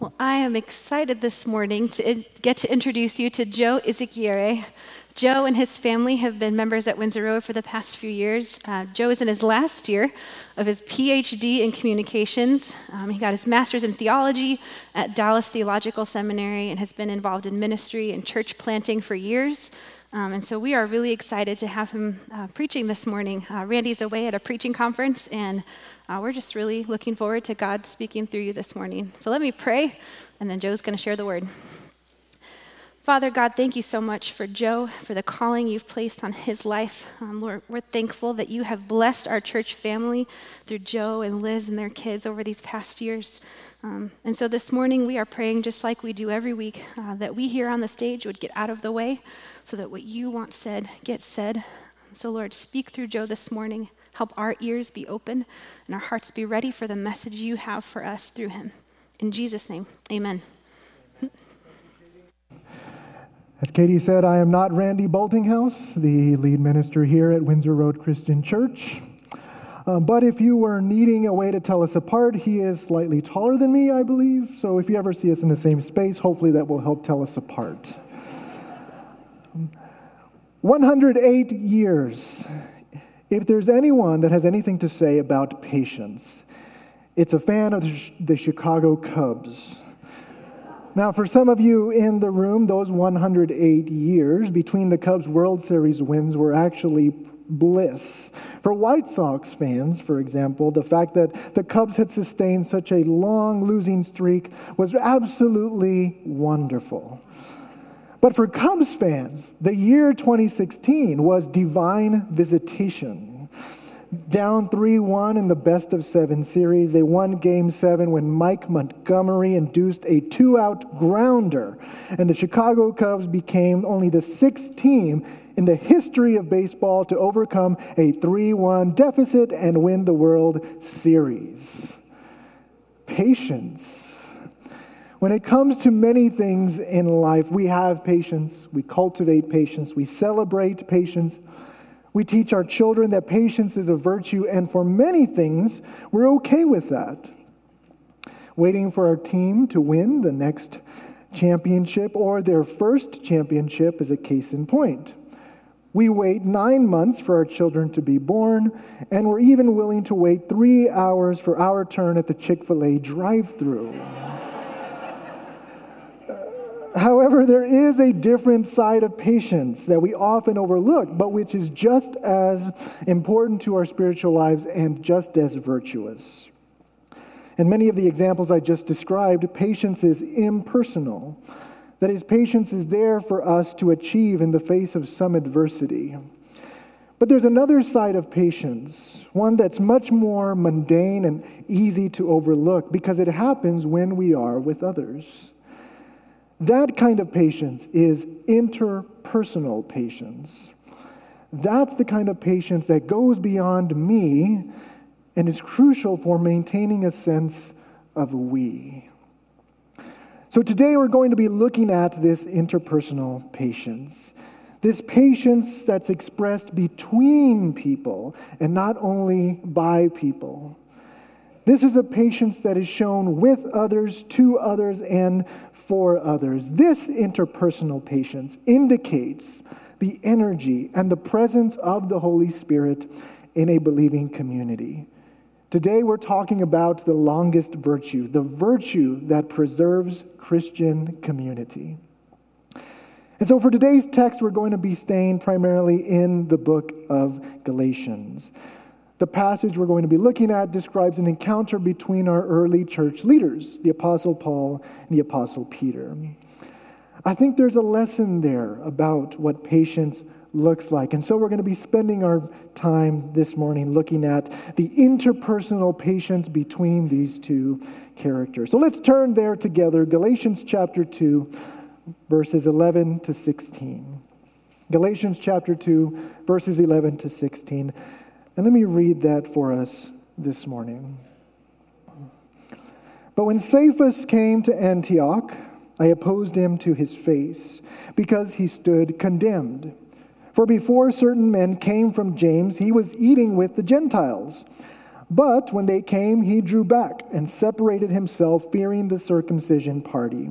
Well, I am excited this morning to get to introduce you to Joe Izaguirre. Joe and his family have been members at Windsor Road for the past few years. Uh, Joe is in his last year of his PhD in communications. Um, he got his master's in theology at Dallas Theological Seminary and has been involved in ministry and church planting for years. Um, and so we are really excited to have him uh, preaching this morning. Uh, Randy's away at a preaching conference, and uh, we're just really looking forward to God speaking through you this morning. So let me pray, and then Joe's going to share the word. Father God, thank you so much for Joe, for the calling you've placed on his life. Um, Lord, we're thankful that you have blessed our church family through Joe and Liz and their kids over these past years. Um, and so this morning we are praying just like we do every week uh, that we here on the stage would get out of the way so that what you want said gets said. So, Lord, speak through Joe this morning. Help our ears be open and our hearts be ready for the message you have for us through him. In Jesus' name, amen. As Katie said, I am not Randy Boltinghouse, the lead minister here at Windsor Road Christian Church. Um, but if you were needing a way to tell us apart, he is slightly taller than me, I believe. So if you ever see us in the same space, hopefully that will help tell us apart. 108 years if there's anyone that has anything to say about patience, it's a fan of the Chicago Cubs. Now, for some of you in the room, those 108 years between the Cubs' World Series wins were actually bliss. For White Sox fans, for example, the fact that the Cubs had sustained such a long losing streak was absolutely wonderful. But for Cubs fans, the year 2016 was divine visitation. Down 3 1 in the best of seven series, they won game seven when Mike Montgomery induced a two out grounder, and the Chicago Cubs became only the sixth team in the history of baseball to overcome a 3 1 deficit and win the World Series. Patience when it comes to many things in life, we have patience, we cultivate patience, we celebrate patience. We teach our children that patience is a virtue, and for many things, we're okay with that. Waiting for our team to win the next championship or their first championship is a case in point. We wait nine months for our children to be born, and we're even willing to wait three hours for our turn at the Chick fil A drive through. However, there is a different side of patience that we often overlook, but which is just as important to our spiritual lives and just as virtuous. In many of the examples I just described, patience is impersonal. That is, patience is there for us to achieve in the face of some adversity. But there's another side of patience, one that's much more mundane and easy to overlook because it happens when we are with others. That kind of patience is interpersonal patience. That's the kind of patience that goes beyond me and is crucial for maintaining a sense of we. So today we're going to be looking at this interpersonal patience. This patience that's expressed between people and not only by people. This is a patience that is shown with others, to others, and for others. This interpersonal patience indicates the energy and the presence of the Holy Spirit in a believing community. Today, we're talking about the longest virtue, the virtue that preserves Christian community. And so, for today's text, we're going to be staying primarily in the book of Galatians. The passage we're going to be looking at describes an encounter between our early church leaders, the Apostle Paul and the Apostle Peter. I think there's a lesson there about what patience looks like. And so we're going to be spending our time this morning looking at the interpersonal patience between these two characters. So let's turn there together, Galatians chapter 2, verses 11 to 16. Galatians chapter 2, verses 11 to 16. And let me read that for us this morning. But when Cephas came to Antioch, I opposed him to his face, because he stood condemned. For before certain men came from James, he was eating with the Gentiles. But when they came, he drew back and separated himself, fearing the circumcision party.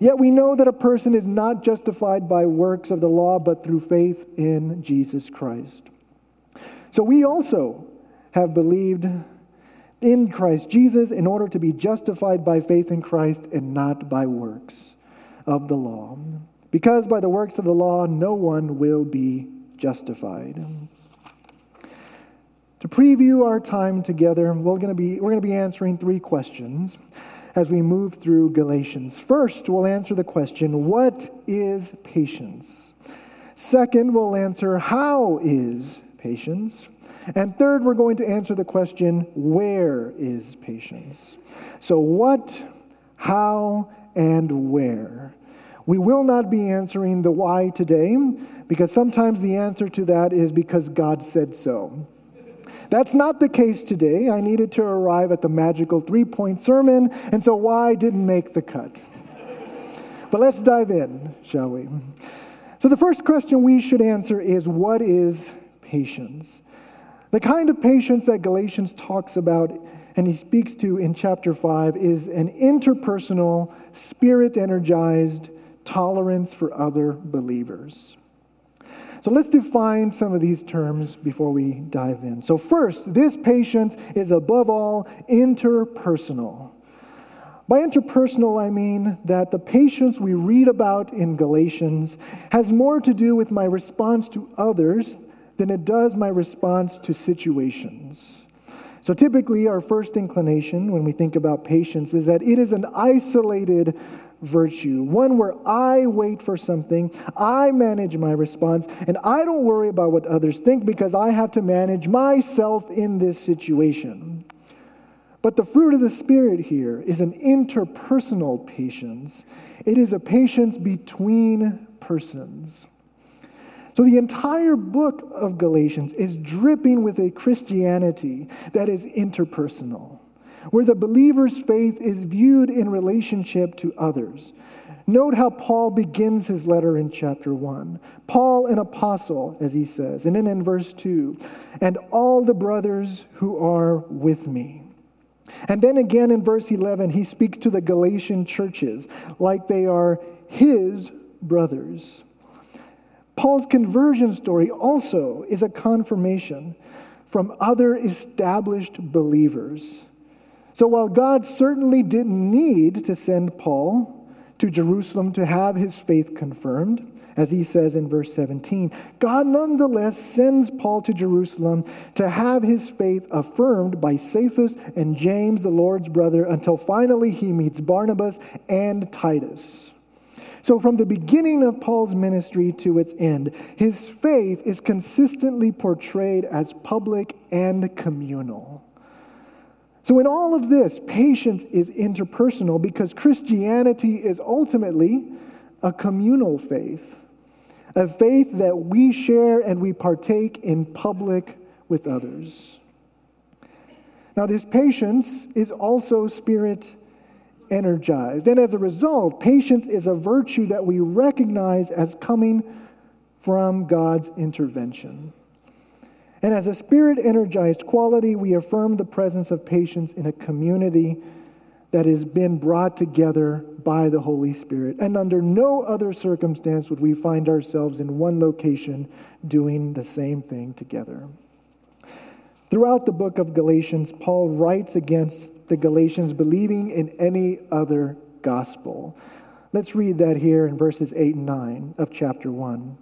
Yet we know that a person is not justified by works of the law, but through faith in Jesus Christ. So we also have believed in Christ Jesus in order to be justified by faith in Christ and not by works of the law. Because by the works of the law, no one will be justified. To preview our time together, we're going to be, we're going to be answering three questions as we move through Galatians. First, we'll answer the question what is patience? Second, we'll answer how is patience? And third, we're going to answer the question where is patience? So, what, how, and where? We will not be answering the why today because sometimes the answer to that is because God said so. That's not the case today. I needed to arrive at the magical three point sermon, and so why didn't make the cut. but let's dive in, shall we? So, the first question we should answer is what is patience? The kind of patience that Galatians talks about and he speaks to in chapter 5 is an interpersonal, spirit energized tolerance for other believers. So let's define some of these terms before we dive in. So, first, this patience is above all interpersonal. By interpersonal, I mean that the patience we read about in Galatians has more to do with my response to others than it does my response to situations. So typically, our first inclination when we think about patience is that it is an isolated virtue, one where I wait for something, I manage my response, and I don't worry about what others think because I have to manage myself in this situation. But the fruit of the Spirit here is an interpersonal patience, it is a patience between persons. So the entire book of Galatians is dripping with a Christianity that is interpersonal where the believer's faith is viewed in relationship to others. Note how Paul begins his letter in chapter 1. Paul, an apostle, as he says. And then in verse 2, and all the brothers who are with me. And then again in verse 11, he speaks to the Galatian churches like they are his brothers. Paul's conversion story also is a confirmation from other established believers so while God certainly didn't need to send Paul to Jerusalem to have his faith confirmed, as he says in verse 17, God nonetheless sends Paul to Jerusalem to have his faith affirmed by Cephas and James, the Lord's brother, until finally he meets Barnabas and Titus. So, from the beginning of Paul's ministry to its end, his faith is consistently portrayed as public and communal. So, in all of this, patience is interpersonal because Christianity is ultimately a communal faith, a faith that we share and we partake in public with others. Now, this patience is also spirit energized. And as a result, patience is a virtue that we recognize as coming from God's intervention. And as a spirit energized quality, we affirm the presence of patience in a community that has been brought together by the Holy Spirit. And under no other circumstance would we find ourselves in one location doing the same thing together. Throughout the book of Galatians, Paul writes against the Galatians believing in any other gospel. Let's read that here in verses 8 and 9 of chapter 1.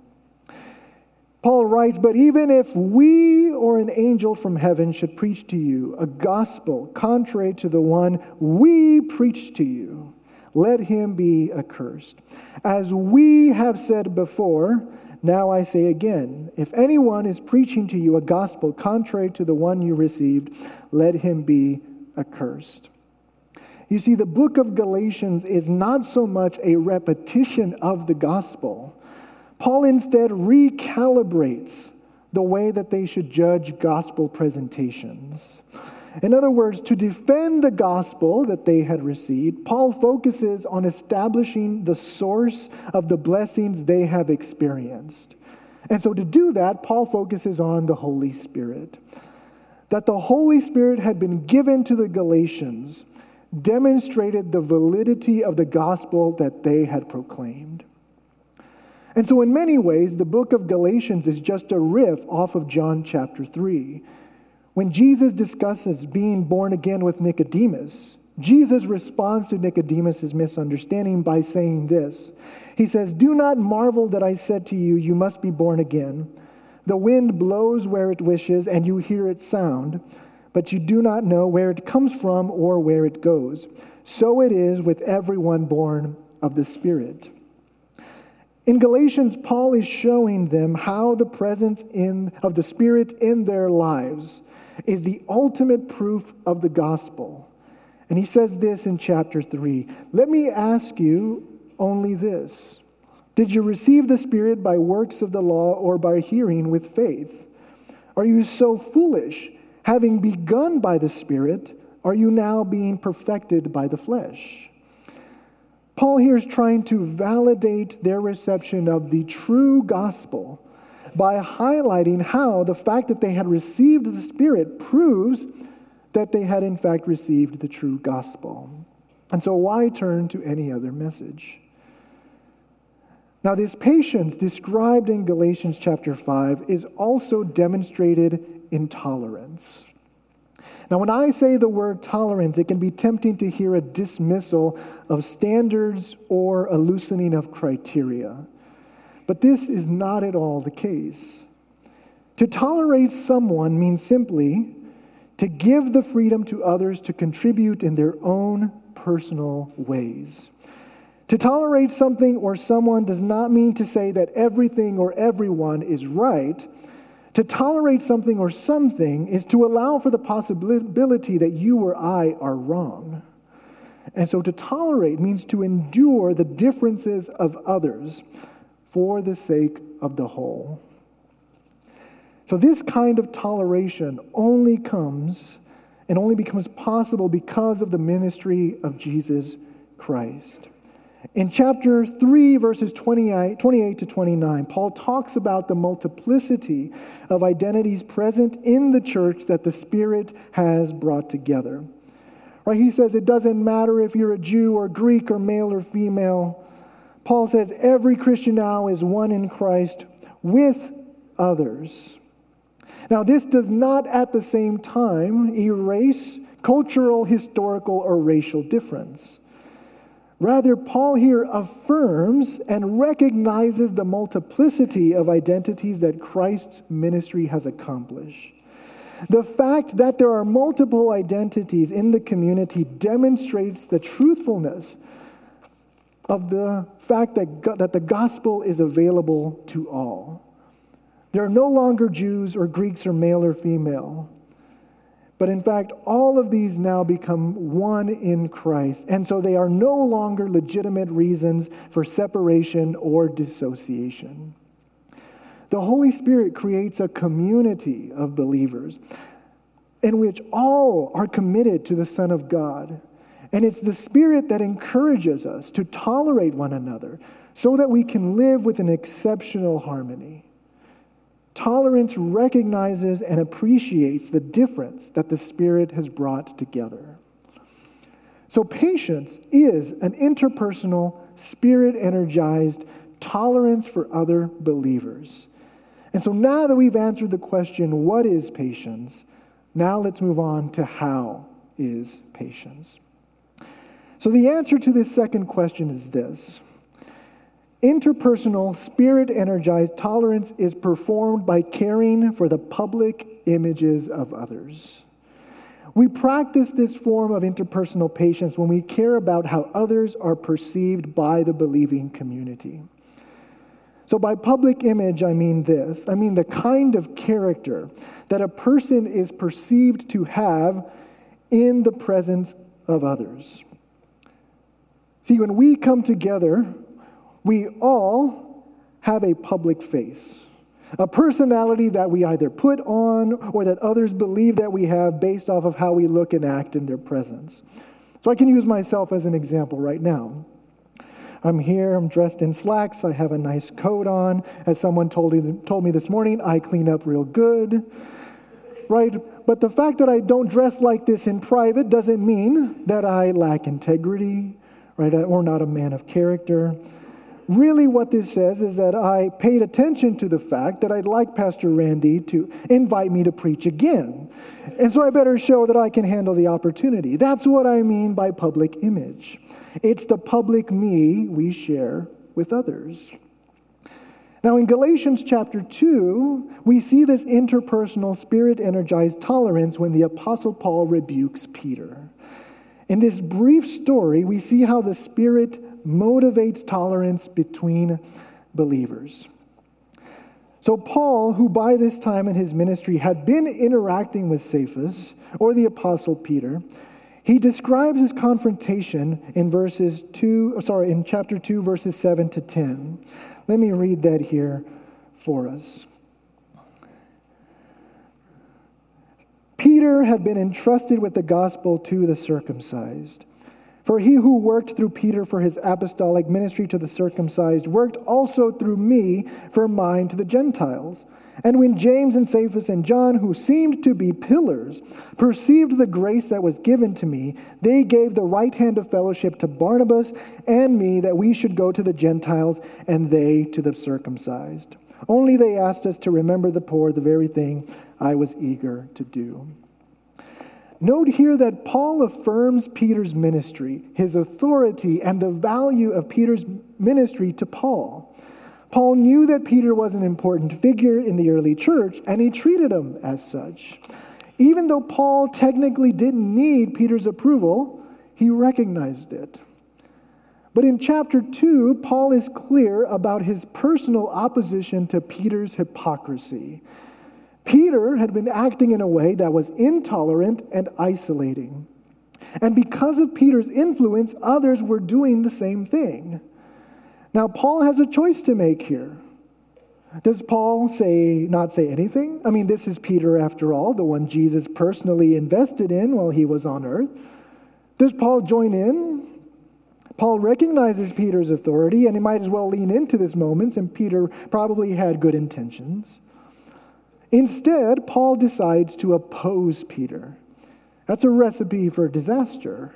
Paul writes, But even if we or an angel from heaven should preach to you a gospel contrary to the one we preach to you, let him be accursed. As we have said before, Now I say again if anyone is preaching to you a gospel contrary to the one you received, let him be accursed. You see, the book of Galatians is not so much a repetition of the gospel. Paul instead recalibrates the way that they should judge gospel presentations. In other words, to defend the gospel that they had received, Paul focuses on establishing the source of the blessings they have experienced. And so, to do that, Paul focuses on the Holy Spirit. That the Holy Spirit had been given to the Galatians demonstrated the validity of the gospel that they had proclaimed. And so, in many ways, the book of Galatians is just a riff off of John chapter 3 when Jesus discusses being born again with Nicodemus, Jesus responds to Nicodemus' misunderstanding by saying this. He says, Do not marvel that I said to you, You must be born again. The wind blows where it wishes, and you hear its sound, but you do not know where it comes from or where it goes. So it is with everyone born of the Spirit. In Galatians, Paul is showing them how the presence in, of the Spirit in their lives is the ultimate proof of the gospel. And he says this in chapter 3 Let me ask you only this Did you receive the Spirit by works of the law or by hearing with faith? Are you so foolish? Having begun by the Spirit, are you now being perfected by the flesh? Paul here is trying to validate their reception of the true gospel by highlighting how the fact that they had received the Spirit proves that they had in fact received the true gospel. And so, why turn to any other message? Now, this patience described in Galatians chapter 5 is also demonstrated in tolerance. Now, when I say the word tolerance, it can be tempting to hear a dismissal of standards or a loosening of criteria. But this is not at all the case. To tolerate someone means simply to give the freedom to others to contribute in their own personal ways. To tolerate something or someone does not mean to say that everything or everyone is right. To tolerate something or something is to allow for the possibility that you or I are wrong. And so to tolerate means to endure the differences of others for the sake of the whole. So, this kind of toleration only comes and only becomes possible because of the ministry of Jesus Christ. In chapter 3, verses 28, 28, to 29, Paul talks about the multiplicity of identities present in the church that the Spirit has brought together. Right? He says it doesn't matter if you're a Jew or Greek or male or female, Paul says every Christian now is one in Christ with others. Now, this does not at the same time erase cultural, historical, or racial difference. Rather, Paul here affirms and recognizes the multiplicity of identities that Christ's ministry has accomplished. The fact that there are multiple identities in the community demonstrates the truthfulness of the fact that, that the gospel is available to all. There are no longer Jews or Greeks or male or female. But in fact, all of these now become one in Christ. And so they are no longer legitimate reasons for separation or dissociation. The Holy Spirit creates a community of believers in which all are committed to the Son of God and it's the Spirit that encourages us to tolerate one another so that we can live with an exceptional harmony. Tolerance recognizes and appreciates the difference that the Spirit has brought together. So, patience is an interpersonal, spirit energized tolerance for other believers. And so, now that we've answered the question, what is patience? Now let's move on to how is patience. So, the answer to this second question is this Interpersonal, spirit energized tolerance is performed by caring for the public images of others. We practice this form of interpersonal patience when we care about how others are perceived by the believing community. So, by public image, I mean this I mean the kind of character that a person is perceived to have in the presence of others. See, when we come together, we all have a public face, a personality that we either put on or that others believe that we have based off of how we look and act in their presence. So I can use myself as an example right now. I'm here, I'm dressed in slacks, I have a nice coat on. As someone told me, told me this morning, I clean up real good. Right? But the fact that I don't dress like this in private doesn't mean that I lack integrity, right? Or not a man of character. Really, what this says is that I paid attention to the fact that I'd like Pastor Randy to invite me to preach again. And so I better show that I can handle the opportunity. That's what I mean by public image. It's the public me we share with others. Now, in Galatians chapter 2, we see this interpersonal, spirit energized tolerance when the Apostle Paul rebukes Peter. In this brief story, we see how the Spirit motivates tolerance between believers. So, Paul, who by this time in his ministry had been interacting with Cephas or the Apostle Peter, he describes his confrontation in verses 2, sorry, in chapter 2, verses 7 to 10. Let me read that here for us. Peter had been entrusted with the gospel to the circumcised. For he who worked through Peter for his apostolic ministry to the circumcised worked also through me for mine to the Gentiles. And when James and Cephas and John, who seemed to be pillars, perceived the grace that was given to me, they gave the right hand of fellowship to Barnabas and me that we should go to the Gentiles and they to the circumcised. Only they asked us to remember the poor, the very thing I was eager to do. Note here that Paul affirms Peter's ministry, his authority, and the value of Peter's ministry to Paul. Paul knew that Peter was an important figure in the early church, and he treated him as such. Even though Paul technically didn't need Peter's approval, he recognized it. But in chapter 2, Paul is clear about his personal opposition to Peter's hypocrisy. Peter had been acting in a way that was intolerant and isolating. And because of Peter's influence, others were doing the same thing. Now, Paul has a choice to make here. Does Paul say not say anything? I mean, this is Peter after all, the one Jesus personally invested in while he was on earth. Does Paul join in? Paul recognizes Peter's authority, and he might as well lean into this moment, and Peter probably had good intentions. Instead, Paul decides to oppose Peter. That's a recipe for disaster.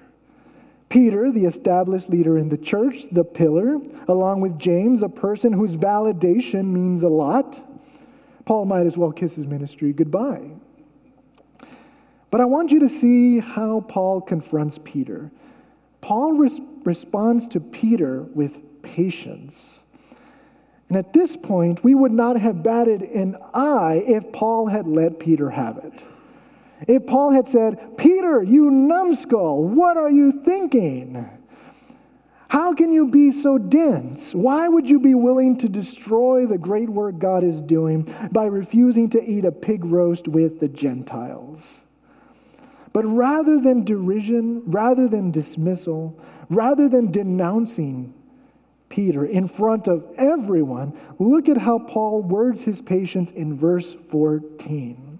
Peter, the established leader in the church, the pillar, along with James, a person whose validation means a lot. Paul might as well kiss his ministry goodbye. But I want you to see how Paul confronts Peter. Paul res- responds to Peter with patience. And at this point, we would not have batted an eye if Paul had let Peter have it. If Paul had said, Peter, you numbskull, what are you thinking? How can you be so dense? Why would you be willing to destroy the great work God is doing by refusing to eat a pig roast with the Gentiles? But rather than derision, rather than dismissal, rather than denouncing Peter in front of everyone, look at how Paul words his patience in verse 14.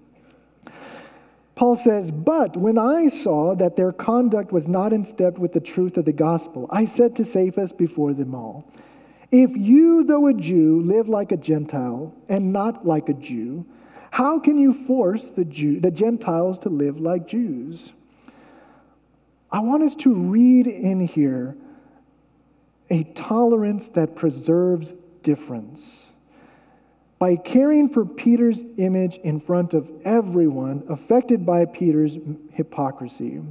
Paul says, But when I saw that their conduct was not in step with the truth of the gospel, I said to Cephas before them all, If you, though a Jew, live like a Gentile and not like a Jew, how can you force the, Jew, the Gentiles to live like Jews? I want us to read in here a tolerance that preserves difference by caring for Peter's image in front of everyone affected by Peter's hypocrisy.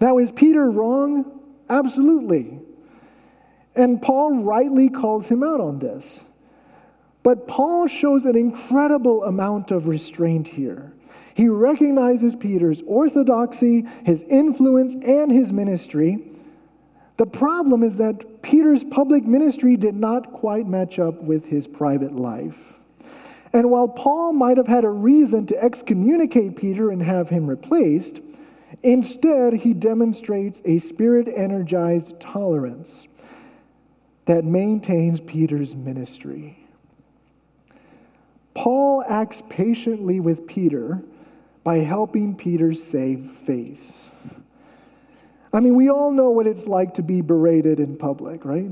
Now, is Peter wrong? Absolutely. And Paul rightly calls him out on this. But Paul shows an incredible amount of restraint here. He recognizes Peter's orthodoxy, his influence, and his ministry, The problem is that Peter's public ministry did not quite match up with his private life. And while Paul might have had a reason to excommunicate Peter and have him replaced, instead he demonstrates a spirit energized tolerance that maintains Peter's ministry. Paul acts patiently with Peter by helping Peter save face. I mean, we all know what it's like to be berated in public, right?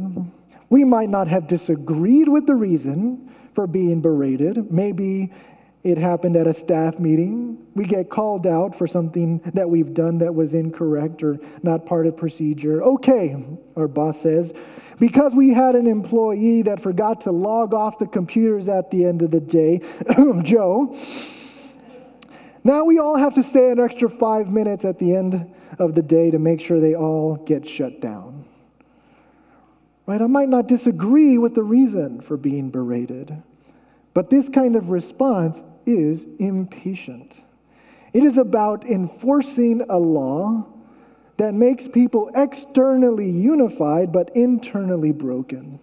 We might not have disagreed with the reason for being berated. Maybe it happened at a staff meeting. We get called out for something that we've done that was incorrect or not part of procedure. Okay, our boss says, because we had an employee that forgot to log off the computers at the end of the day, Joe, now we all have to stay an extra five minutes at the end of the day to make sure they all get shut down. Right? I might not disagree with the reason for being berated, but this kind of response is impatient. It is about enforcing a law that makes people externally unified but internally broken.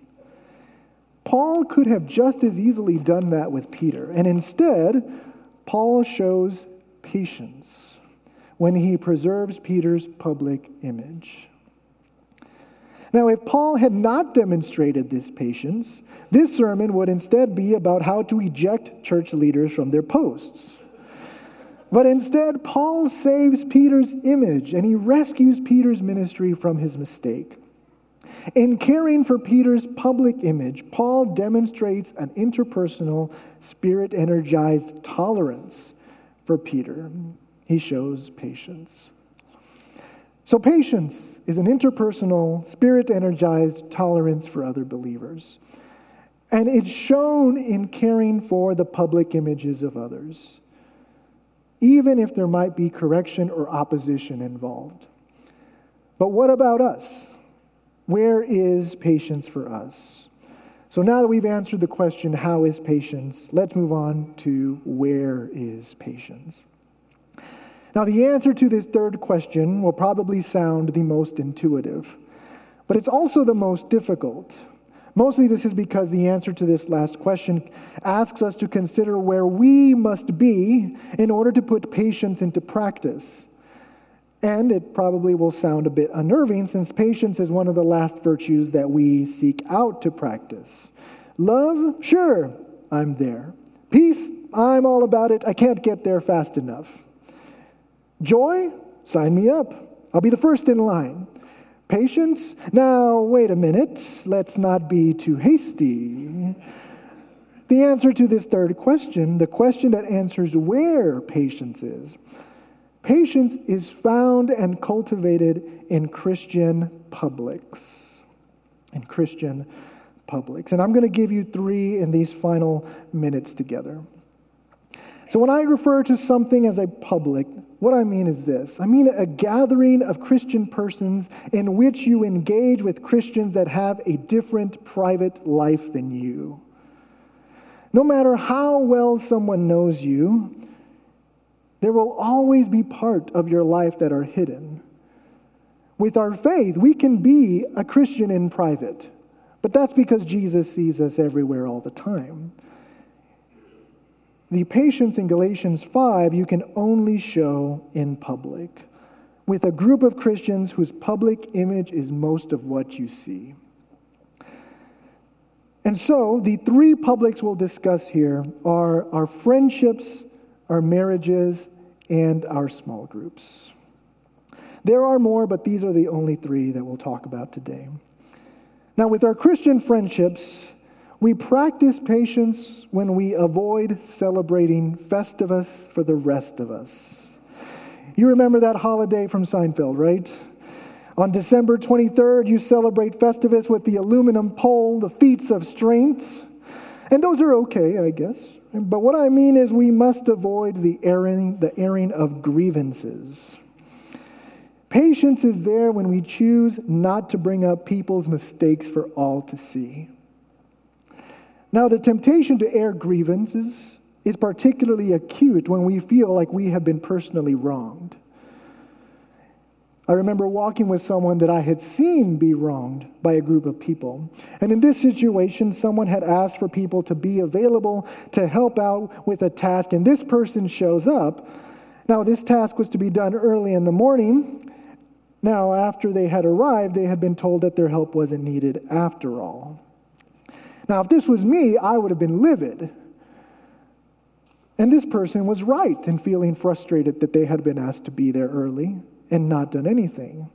Paul could have just as easily done that with Peter, and instead, Paul shows patience when he preserves Peter's public image. Now, if Paul had not demonstrated this patience, this sermon would instead be about how to eject church leaders from their posts. But instead, Paul saves Peter's image and he rescues Peter's ministry from his mistake. In caring for Peter's public image, Paul demonstrates an interpersonal, spirit energized tolerance for Peter. He shows patience. So, patience is an interpersonal, spirit energized tolerance for other believers. And it's shown in caring for the public images of others, even if there might be correction or opposition involved. But what about us? Where is patience for us? So now that we've answered the question, how is patience, let's move on to where is patience? Now, the answer to this third question will probably sound the most intuitive, but it's also the most difficult. Mostly, this is because the answer to this last question asks us to consider where we must be in order to put patience into practice. And it probably will sound a bit unnerving since patience is one of the last virtues that we seek out to practice. Love, sure, I'm there. Peace, I'm all about it. I can't get there fast enough. Joy, sign me up. I'll be the first in line. Patience, now wait a minute. Let's not be too hasty. The answer to this third question, the question that answers where patience is, Patience is found and cultivated in Christian publics. In Christian publics. And I'm going to give you three in these final minutes together. So, when I refer to something as a public, what I mean is this I mean a gathering of Christian persons in which you engage with Christians that have a different private life than you. No matter how well someone knows you, there will always be part of your life that are hidden. With our faith, we can be a Christian in private, but that's because Jesus sees us everywhere all the time. The patience in Galatians 5 you can only show in public, with a group of Christians whose public image is most of what you see. And so, the three publics we'll discuss here are our friendships, our marriages, and our small groups. There are more, but these are the only three that we'll talk about today. Now, with our Christian friendships, we practice patience when we avoid celebrating Festivus for the rest of us. You remember that holiday from Seinfeld, right? On December 23rd, you celebrate Festivus with the aluminum pole, the feats of strength. And those are okay, I guess. But what I mean is, we must avoid the airing, the airing of grievances. Patience is there when we choose not to bring up people's mistakes for all to see. Now, the temptation to air grievances is particularly acute when we feel like we have been personally wronged. I remember walking with someone that I had seen be wronged by a group of people. And in this situation, someone had asked for people to be available to help out with a task, and this person shows up. Now, this task was to be done early in the morning. Now, after they had arrived, they had been told that their help wasn't needed after all. Now, if this was me, I would have been livid. And this person was right in feeling frustrated that they had been asked to be there early and not done anything.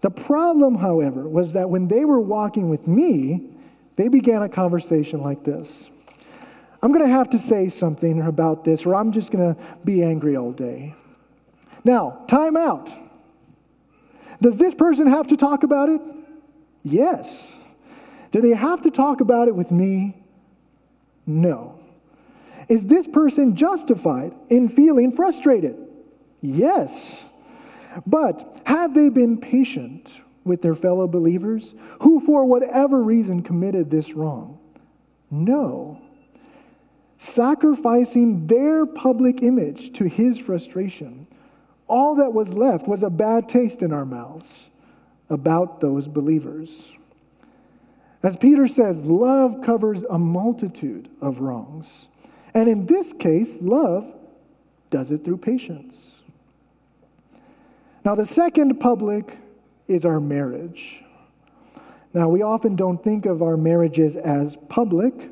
The problem, however, was that when they were walking with me, they began a conversation like this I'm going to have to say something about this, or I'm just going to be angry all day. Now, time out. Does this person have to talk about it? Yes. Do they have to talk about it with me? No. Is this person justified in feeling frustrated? Yes. But have they been patient with their fellow believers who, for whatever reason, committed this wrong? No. Sacrificing their public image to his frustration, all that was left was a bad taste in our mouths about those believers. As Peter says, love covers a multitude of wrongs. And in this case, love does it through patience. Now, the second public is our marriage. Now, we often don't think of our marriages as public,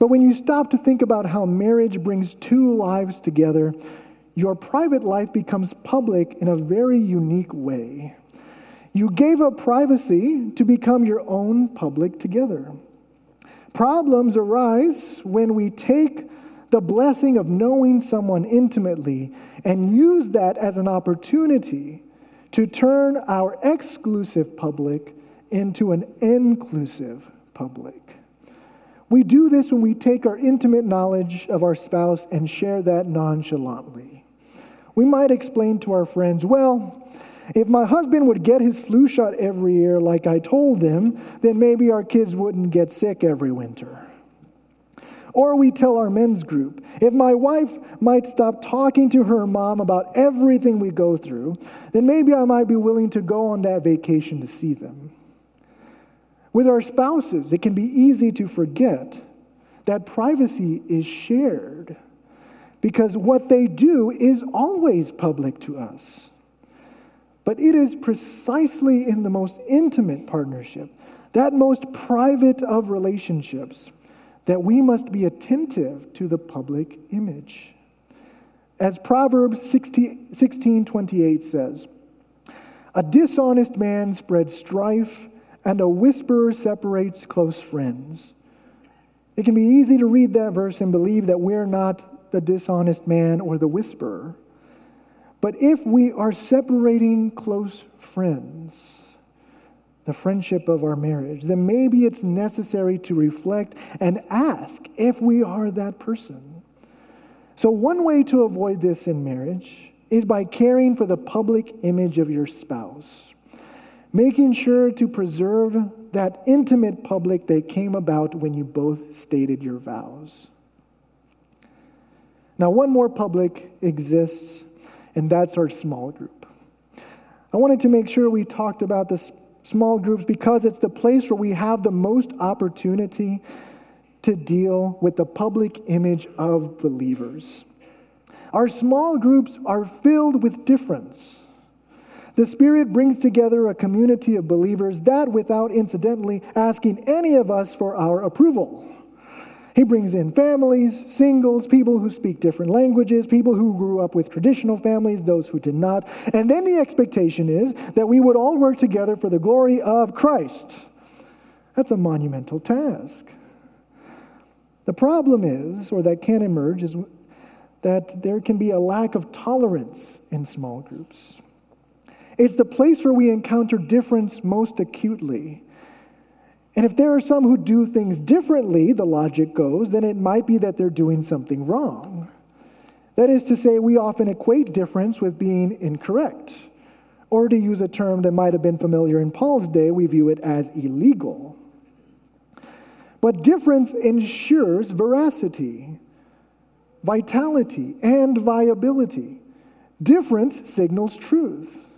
but when you stop to think about how marriage brings two lives together, your private life becomes public in a very unique way. You gave up privacy to become your own public together. Problems arise when we take the blessing of knowing someone intimately and use that as an opportunity to turn our exclusive public into an inclusive public. We do this when we take our intimate knowledge of our spouse and share that nonchalantly. We might explain to our friends, well, if my husband would get his flu shot every year like I told him, then maybe our kids wouldn't get sick every winter. Or we tell our men's group, if my wife might stop talking to her mom about everything we go through, then maybe I might be willing to go on that vacation to see them. With our spouses, it can be easy to forget that privacy is shared because what they do is always public to us. But it is precisely in the most intimate partnership, that most private of relationships, that we must be attentive to the public image. As Proverbs 16, 16 28 says, a dishonest man spreads strife, and a whisperer separates close friends. It can be easy to read that verse and believe that we're not the dishonest man or the whisperer. But if we are separating close friends, the friendship of our marriage, then maybe it's necessary to reflect and ask if we are that person. So, one way to avoid this in marriage is by caring for the public image of your spouse, making sure to preserve that intimate public that came about when you both stated your vows. Now, one more public exists, and that's our small group. I wanted to make sure we talked about this small groups because it's the place where we have the most opportunity to deal with the public image of believers. Our small groups are filled with difference. The Spirit brings together a community of believers that, without incidentally asking any of us for our approval, he brings in families, singles, people who speak different languages, people who grew up with traditional families, those who did not. And then the expectation is that we would all work together for the glory of Christ. That's a monumental task. The problem is, or that can emerge, is that there can be a lack of tolerance in small groups. It's the place where we encounter difference most acutely. And if there are some who do things differently, the logic goes, then it might be that they're doing something wrong. That is to say, we often equate difference with being incorrect. Or to use a term that might have been familiar in Paul's day, we view it as illegal. But difference ensures veracity, vitality, and viability. Difference signals truth.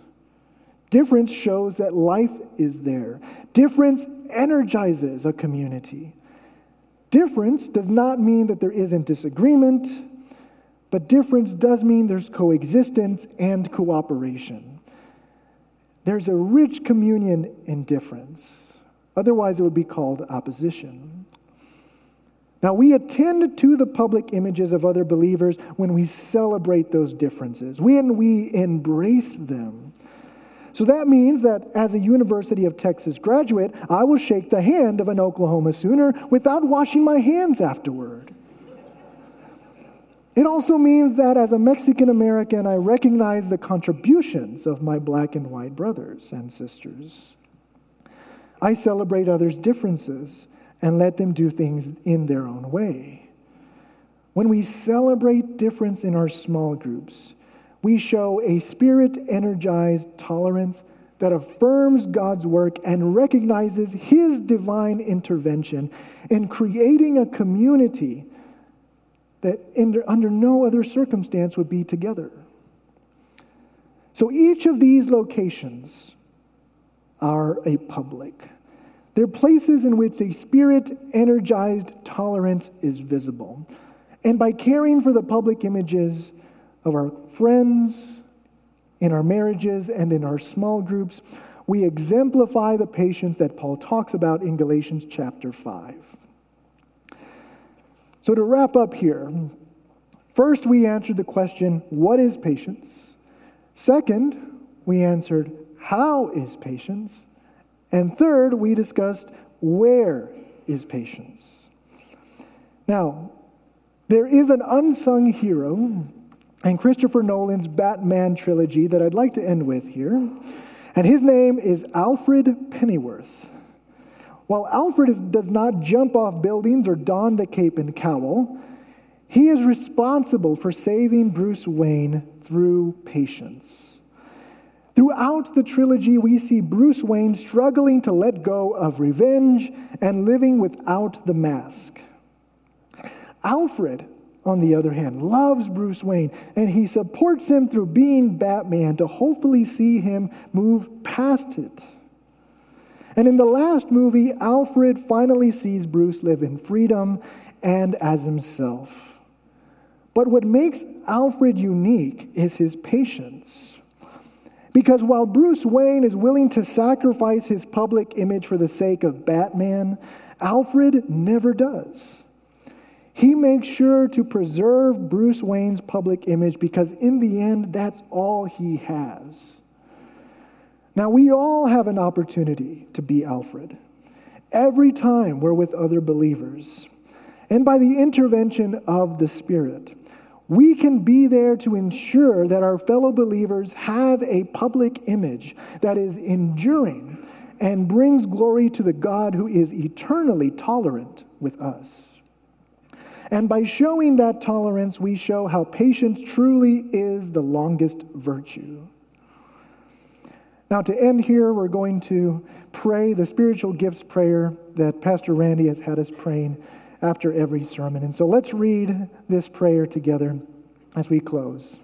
Difference shows that life is there. Difference energizes a community. Difference does not mean that there isn't disagreement, but difference does mean there's coexistence and cooperation. There's a rich communion in difference. Otherwise, it would be called opposition. Now, we attend to the public images of other believers when we celebrate those differences, when we embrace them. So that means that as a University of Texas graduate, I will shake the hand of an Oklahoma Sooner without washing my hands afterward. It also means that as a Mexican American, I recognize the contributions of my black and white brothers and sisters. I celebrate others' differences and let them do things in their own way. When we celebrate difference in our small groups, we show a spirit energized tolerance that affirms God's work and recognizes His divine intervention in creating a community that under no other circumstance would be together. So each of these locations are a public. They're places in which a spirit energized tolerance is visible. And by caring for the public images of our friends, in our marriages, and in our small groups, we exemplify the patience that Paul talks about in Galatians chapter 5. So, to wrap up here, first we answered the question, What is patience? Second, we answered, How is patience? And third, we discussed, Where is patience? Now, there is an unsung hero in Christopher Nolan's Batman trilogy that I'd like to end with here, and his name is Alfred Pennyworth. While Alfred is, does not jump off buildings or don the cape and cowl, he is responsible for saving Bruce Wayne through patience. Throughout the trilogy, we see Bruce Wayne struggling to let go of revenge and living without the mask. Alfred, on the other hand, loves Bruce Wayne and he supports him through being Batman to hopefully see him move past it. And in the last movie, Alfred finally sees Bruce live in freedom and as himself. But what makes Alfred unique is his patience. Because while Bruce Wayne is willing to sacrifice his public image for the sake of Batman, Alfred never does. He makes sure to preserve Bruce Wayne's public image because, in the end, that's all he has. Now, we all have an opportunity to be Alfred every time we're with other believers. And by the intervention of the Spirit, we can be there to ensure that our fellow believers have a public image that is enduring and brings glory to the God who is eternally tolerant with us. And by showing that tolerance, we show how patience truly is the longest virtue. Now, to end here, we're going to pray the spiritual gifts prayer that Pastor Randy has had us praying after every sermon. And so let's read this prayer together as we close.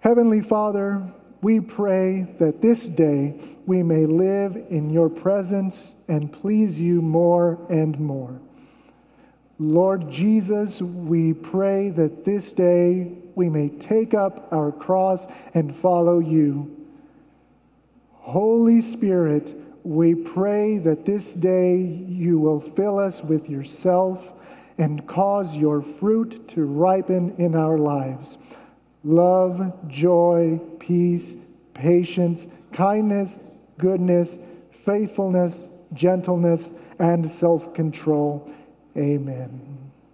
Heavenly Father, we pray that this day we may live in your presence and please you more and more. Lord Jesus, we pray that this day we may take up our cross and follow you. Holy Spirit, we pray that this day you will fill us with yourself and cause your fruit to ripen in our lives love, joy, peace, patience, kindness, goodness, faithfulness, gentleness, and self control. Amen.